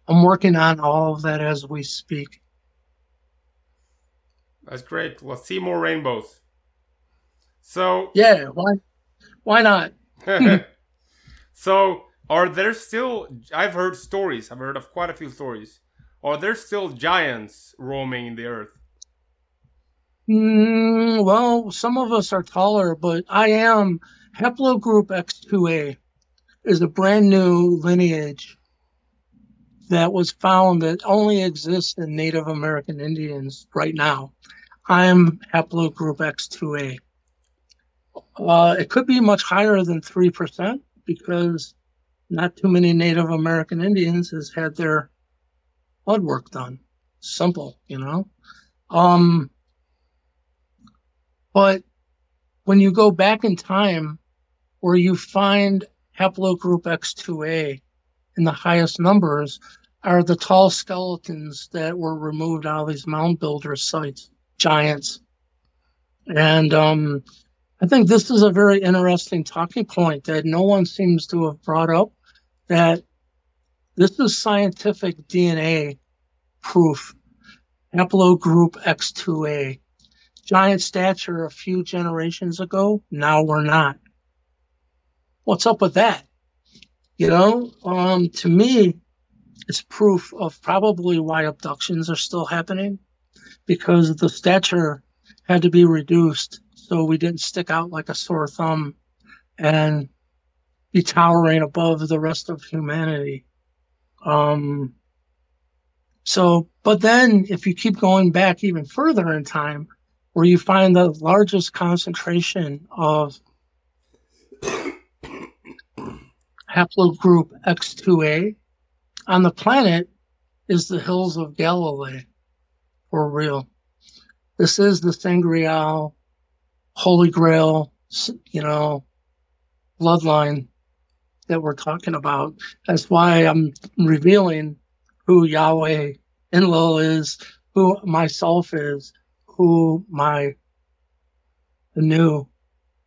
I'm working on all of that as we speak. That's great. Let's see more rainbows. So yeah, why why not? so are there still? I've heard stories. I've heard of quite a few stories. Are there still giants roaming the earth? Mm, well, some of us are taller, but I am haplogroup X2A is a brand new lineage that was found that only exists in Native American Indians right now. I'm haplogroup X2A. Uh, it could be much higher than 3% because not too many Native American Indians has had their blood work done. Simple, you know. Um, but when you go back in time, where you find haplogroup X2A in the highest numbers are the tall skeletons that were removed out of these mound builder sites, giants. And um, I think this is a very interesting talking point that no one seems to have brought up that this is scientific DNA proof. Haplogroup X2A. Giant stature a few generations ago, now we're not. What's up with that? You know, um, to me, it's proof of probably why abductions are still happening because the stature had to be reduced so we didn't stick out like a sore thumb and be towering above the rest of humanity. Um, so, but then if you keep going back even further in time, where you find the largest concentration of haplogroup X2A on the planet is the hills of Galilee, for real. This is the Sangreal, Holy Grail, you know, bloodline that we're talking about. That's why I'm revealing who Yahweh Enlil is, who myself is, who my new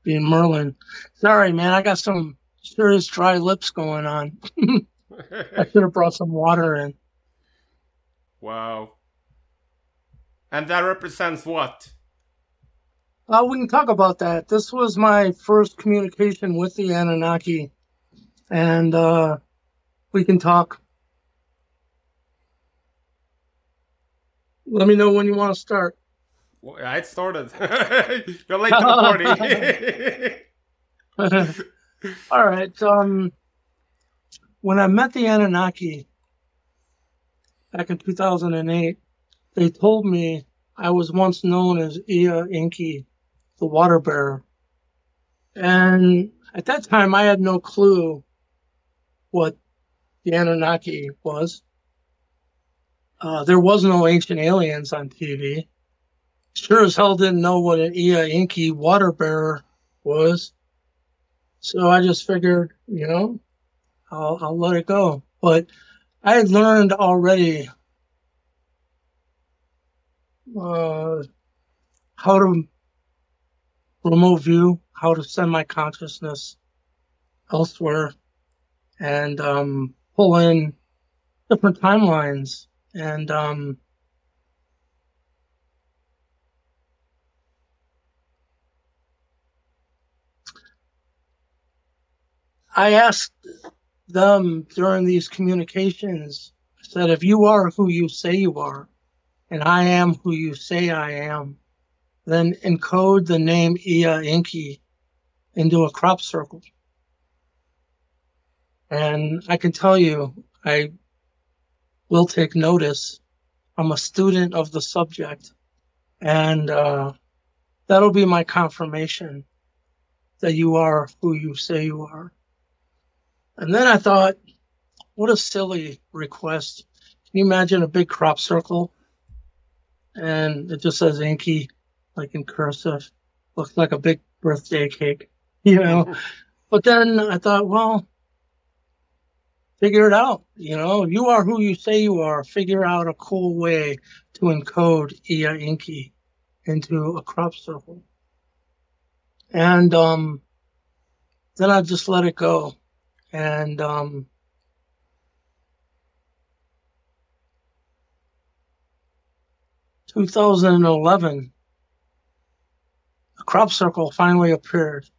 being Merlin. Sorry, man, I got some serious dry lips going on. I should have brought some water in. Wow. And that represents what? Uh, we can talk about that. This was my first communication with the Anunnaki, and uh, we can talk. Let me know when you want to start. Well, I started. You're late to the party. All right. Um, when I met the Anunnaki back in 2008, they told me I was once known as Ea Enki, the water bearer. And at that time, I had no clue what the Anunnaki was. Uh, there was no ancient aliens on TV. Sure as hell didn't know what an Ea Enki water bearer was. So I just figured, you know, I'll, I'll let it go. But I had learned already uh, how to remote view, how to send my consciousness elsewhere, and um, pull in different timelines. And um, I asked them during these communications, I said, if you are who you say you are, and I am who you say I am, then encode the name Ea Enki into a crop circle. And I can tell you, I will take notice. I'm a student of the subject, and uh, that'll be my confirmation that you are who you say you are. And then I thought, what a silly request. Can you imagine a big crop circle? And it just says Enki, like in cursive. Looks like a big birthday cake, you know? but then I thought, well, figure it out. You know, you are who you say you are. Figure out a cool way to encode Ea Enki into a crop circle. And um, then I just let it go and um, Two thousand and eleven, a crop circle finally appeared.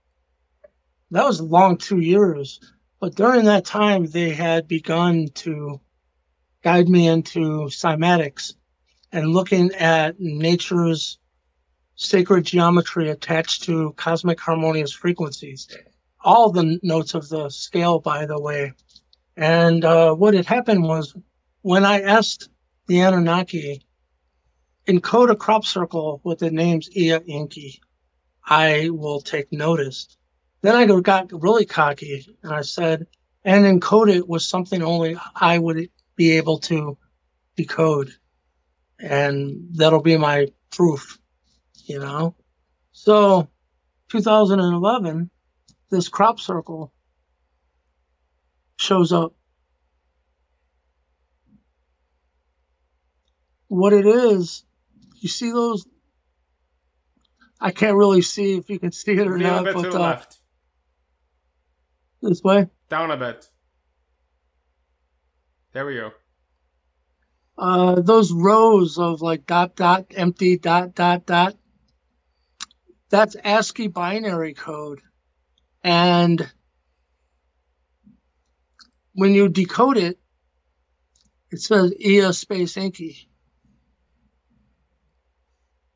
That was a long two years, but during that time they had begun to guide me into cymatics and looking at nature's sacred geometry attached to cosmic harmonious frequencies all the notes of the scale, by the way. And uh, what had happened was when I asked the Anunnaki, encode a crop circle with the names Ea Enki, I will take notice. Then I got really cocky and I said, and encode it was something only I would be able to decode. And that'll be my proof, you know? So 2011, this crop circle shows up. What it is, you see those? I can't really see if you can see it or yeah, not. but, uh, left this way. Down a bit. There we go. uh, those rows of like dot dot empty dot dot dot that's ASCII binary code and when you decode it it says EA space Enki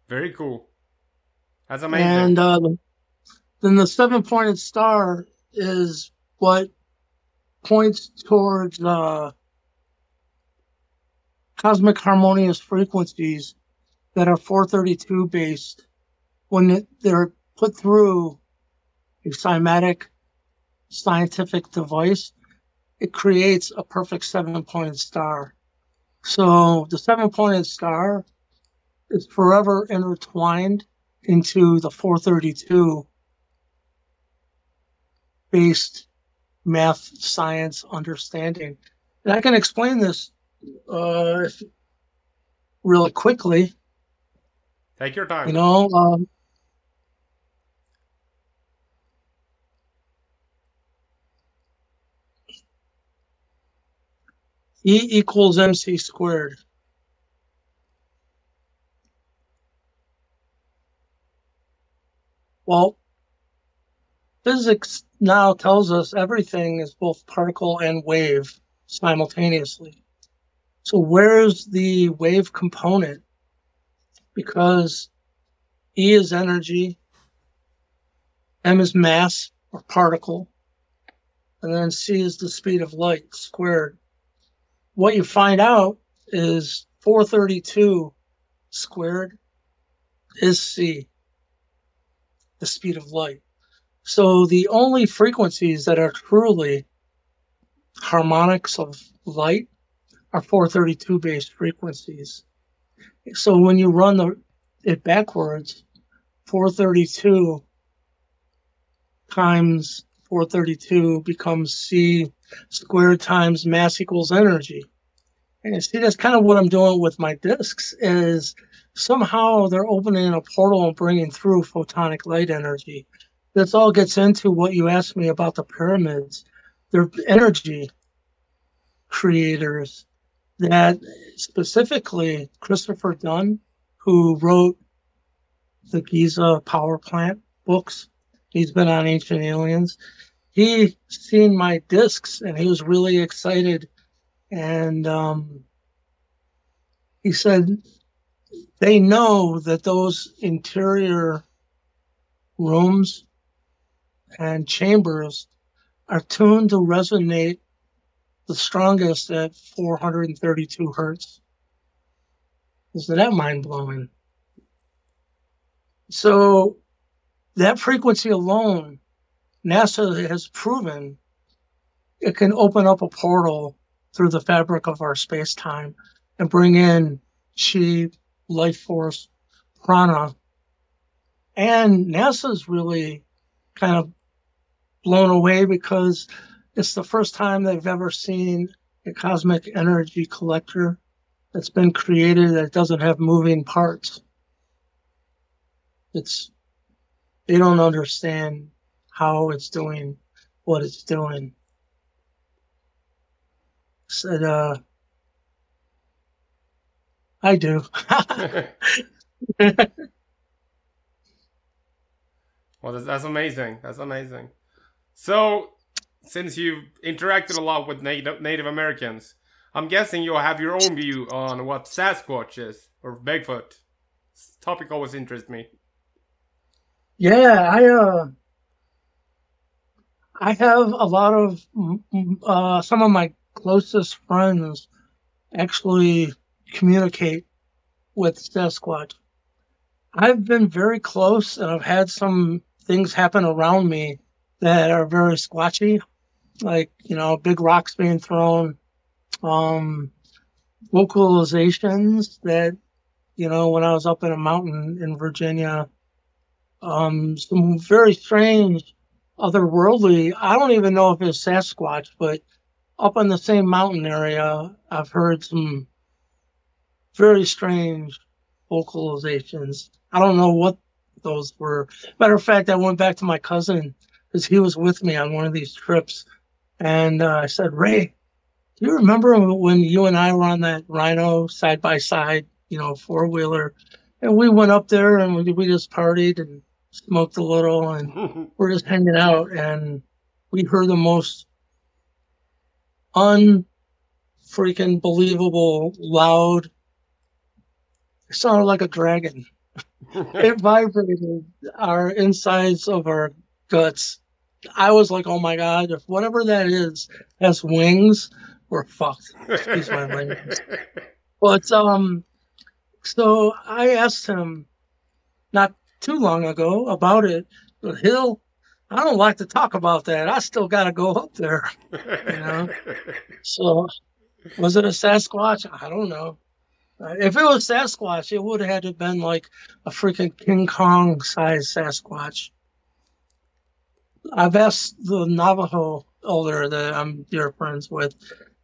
Very cool. That's amazing. and uh, then the seven pointed star is what points towards uh, cosmic harmonious frequencies that are 432 based when they're put through a cymatic scientific device it creates a perfect seven pointed star. So the seven pointed star is forever intertwined into the 432 based math science understanding. And I can explain this uh, if- really quickly. Take your time. You know, um, E equals mc squared. Well, physics now tells us everything is both particle and wave simultaneously. So where's the wave component? Because E is energy, M is mass or particle, and then C is the speed of light squared. What you find out is 432 squared is C, the speed of light. So the only frequencies that are truly harmonics of light are 432 based frequencies. So when you run the it backwards, 432 times 432 becomes C squared times mass equals energy. And you see, that's kind of what I'm doing with my discs is somehow they're opening a portal and bringing through photonic light energy. This all gets into what you asked me about the pyramids. They're energy creators that specifically Christopher Dunn, who wrote the Giza power plant books, he's been on Ancient Aliens. He seen my discs and he was really excited. And um, he said they know that those interior rooms and chambers are tuned to resonate the strongest at 432 hertz. Isn't that mind blowing? So, that frequency alone, NASA has proven it can open up a portal through the fabric of our space time and bring in chi, life force, prana. And NASA's really kind of blown away because it's the first time they've ever seen a cosmic energy collector that's been created that doesn't have moving parts. It's they don't understand how it's doing what it's doing. Said uh I do. well, that's, that's amazing. That's amazing. So, since you've interacted a lot with Native, Native Americans, I'm guessing you'll have your own view on what Sasquatch is or Bigfoot. This topic always interests me. Yeah, I uh, I have a lot of uh, some of my closest friends actually communicate with Sasquatch. I've been very close, and I've had some things happen around me that are very squatchy, like you know, big rocks being thrown, um, vocalizations that you know when I was up in a mountain in Virginia um, some very strange, otherworldly. I don't even know if it's Sasquatch, but up on the same mountain area, I've heard some very strange vocalizations. I don't know what those were. Matter of fact, I went back to my cousin because he was with me on one of these trips, and uh, I said, Ray, do you remember when you and I were on that Rhino side by side, you know, four wheeler, and we went up there and we, we just partied and smoked a little, and we're just hanging out, and we heard the most unfreaking believable loud. It sounded like a dragon. it vibrated our insides of our guts. I was like, oh my god, if whatever that is has wings, we're fucked. Excuse my language. But um, so I asked him not too long ago about it. But Hill, I don't like to talk about that. I still got to go up there. You know. So was it a Sasquatch? I don't know. Uh, if it was Sasquatch, it would have had to have been like a freaking King Kong sized Sasquatch. I've asked the Navajo elder that I'm dear friends with,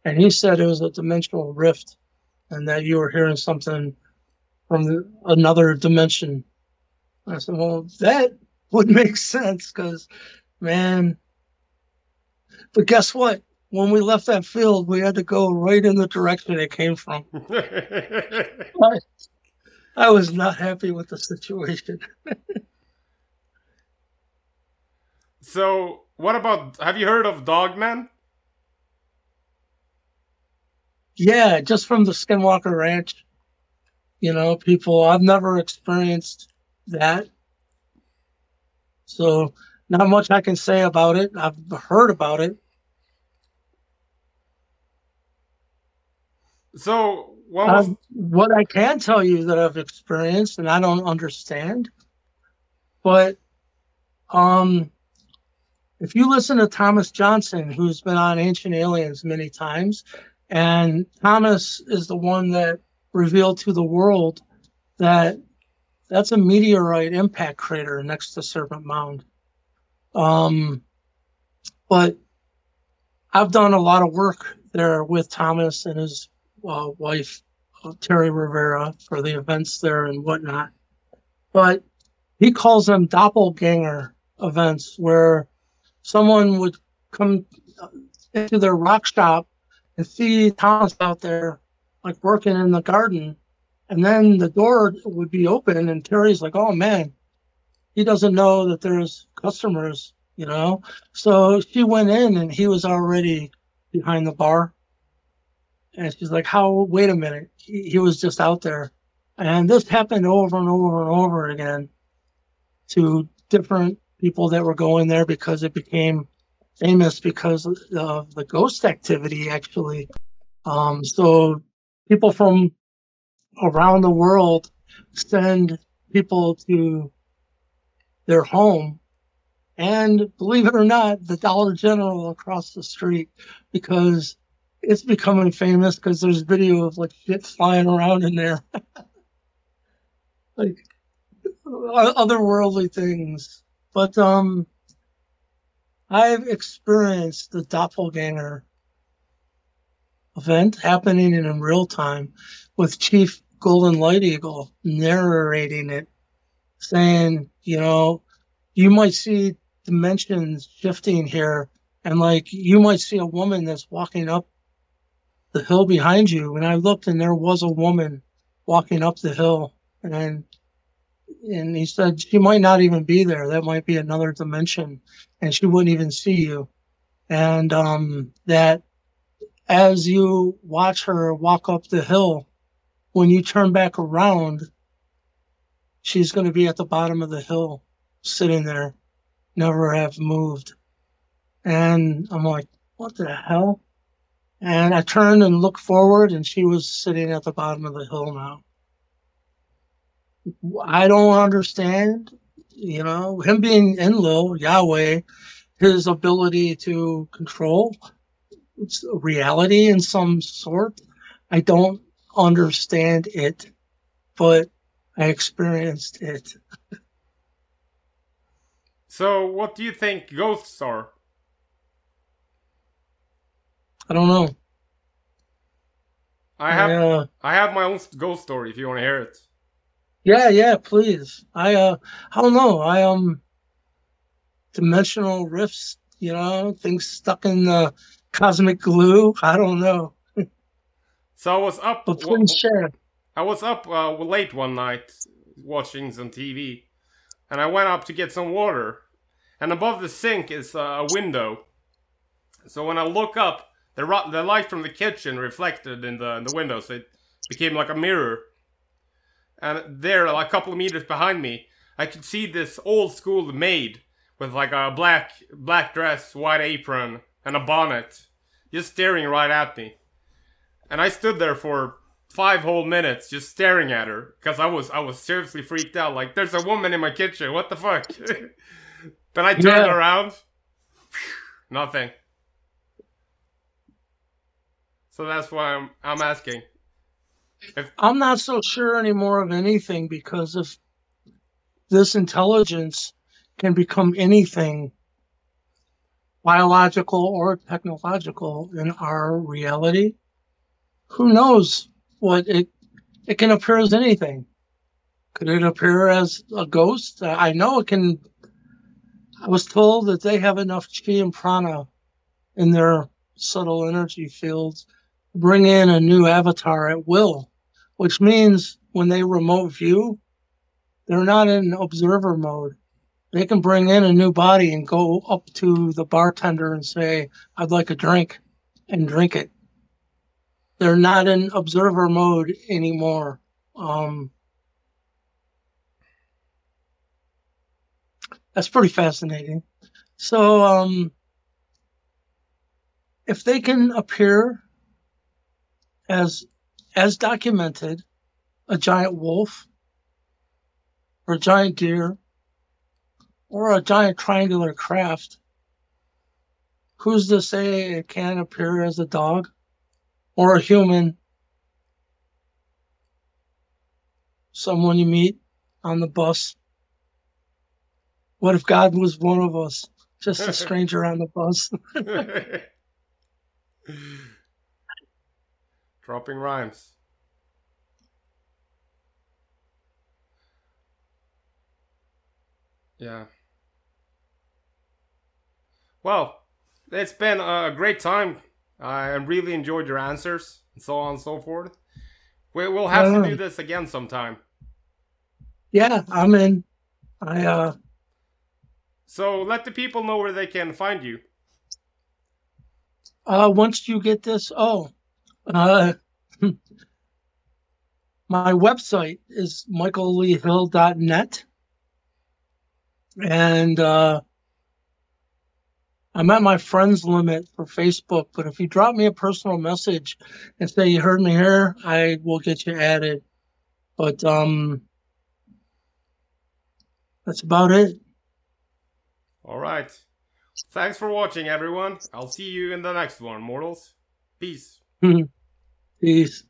and he said it was a dimensional rift and that you were hearing something from the, another dimension. I said, well, that would make sense because, man. But guess what? When we left that field, we had to go right in the direction it came from. I, I was not happy with the situation. so, what about? Have you heard of Dogman? Yeah, just from the Skinwalker Ranch. You know, people, I've never experienced that. So, not much I can say about it. I've heard about it. So, what, was... um, what I can tell you that I've experienced, and I don't understand, but um, if you listen to Thomas Johnson, who's been on Ancient Aliens many times, and Thomas is the one that revealed to the world that that's a meteorite impact crater next to Serpent Mound. Um, but I've done a lot of work there with Thomas and his uh, wife, Terry Rivera, for the events there and whatnot. But he calls them doppelganger events where someone would come into their rock shop and see Thomas out there, like working in the garden. And then the door would be open, and Terry's like, oh man, he doesn't know that there's customers, you know? So she went in, and he was already behind the bar. And she's like, how, wait a minute. He, he was just out there. And this happened over and over and over again to different people that were going there because it became famous because of the ghost activity, actually. Um, so people from around the world send people to their home and believe it or not, the Dollar General across the street because it's becoming famous because there's video of like shit flying around in there. like otherworldly things. But um I've experienced the doppelganger event happening in real time with Chief Golden Light Eagle narrating it, saying, you know, you might see dimensions shifting here, and like you might see a woman that's walking up the hill behind you. And I looked, and there was a woman walking up the hill, and and he said she might not even be there. That might be another dimension, and she wouldn't even see you. And um, that as you watch her walk up the hill, when you turn back around, she's going to be at the bottom of the hill, sitting there, never have moved. And I'm like, what the hell? And I turned and looked forward, and she was sitting at the bottom of the hill now. I don't understand, you know, him being Enlil, Yahweh, his ability to control reality in some sort. I don't understand it, but I experienced it. so, what do you think ghosts are? I don't know. I have I have my own ghost story if you want to hear it. Yeah, yeah, please. I uh I don't know. I um dimensional rifts, you know, things stuck in the cosmic glue. I don't know. So I was up. But please share. I was up uh, late one night watching some TV, and I went up to get some water. And above the sink is uh, a window. So when I look up, the ru- the light from the kitchen reflected in the in the window, so it became like a mirror. And there, like a couple of meters behind me, I could see this old school maid with like a black black dress, white apron, and a bonnet, just staring right at me. And I stood there for five whole minutes just staring at her because I was I was seriously freaked out. Like, there's a woman in my kitchen. What the fuck? then I turned Yeah. around. Nothing. So that's why I'm I'm asking. I'm not so sure anymore of anything because if this intelligence can become anything biological or technological in our reality, who knows what it it can appear as anything. Could it appear as a ghost? I know it can. I was told that they have enough chi and prana in their subtle energy fields to bring in a new avatar at will which means when they remote view, they're not in observer mode. They can bring in a new body and go up to the bartender and say, I'd like a drink and drink it. They're not in observer mode anymore. Um, that's pretty fascinating. So, um, if they can appear as as documented, a giant wolf, or a giant deer, or a giant triangular craft, who's to say it can't appear as a dog or a human? Someone you meet on the bus. What if God was one of us, just a stranger on the bus? Dropping rhymes. Yeah. Well, it's been a great time. I really enjoyed your answers and so on and so forth. We, we'll have to do this again sometime. yeah, I'm in. I uh So let the people know where they can find you. Uh, once you get this, oh, uh, my website is michaelleehill.net. And uh, I'm at my friends limit for Facebook, but if you drop me a personal message and say you heard me here, I will get you added. But um, that's about it. All right. Thanks for watching, everyone. I'll see you in the next one, mortals. Peace. Peace.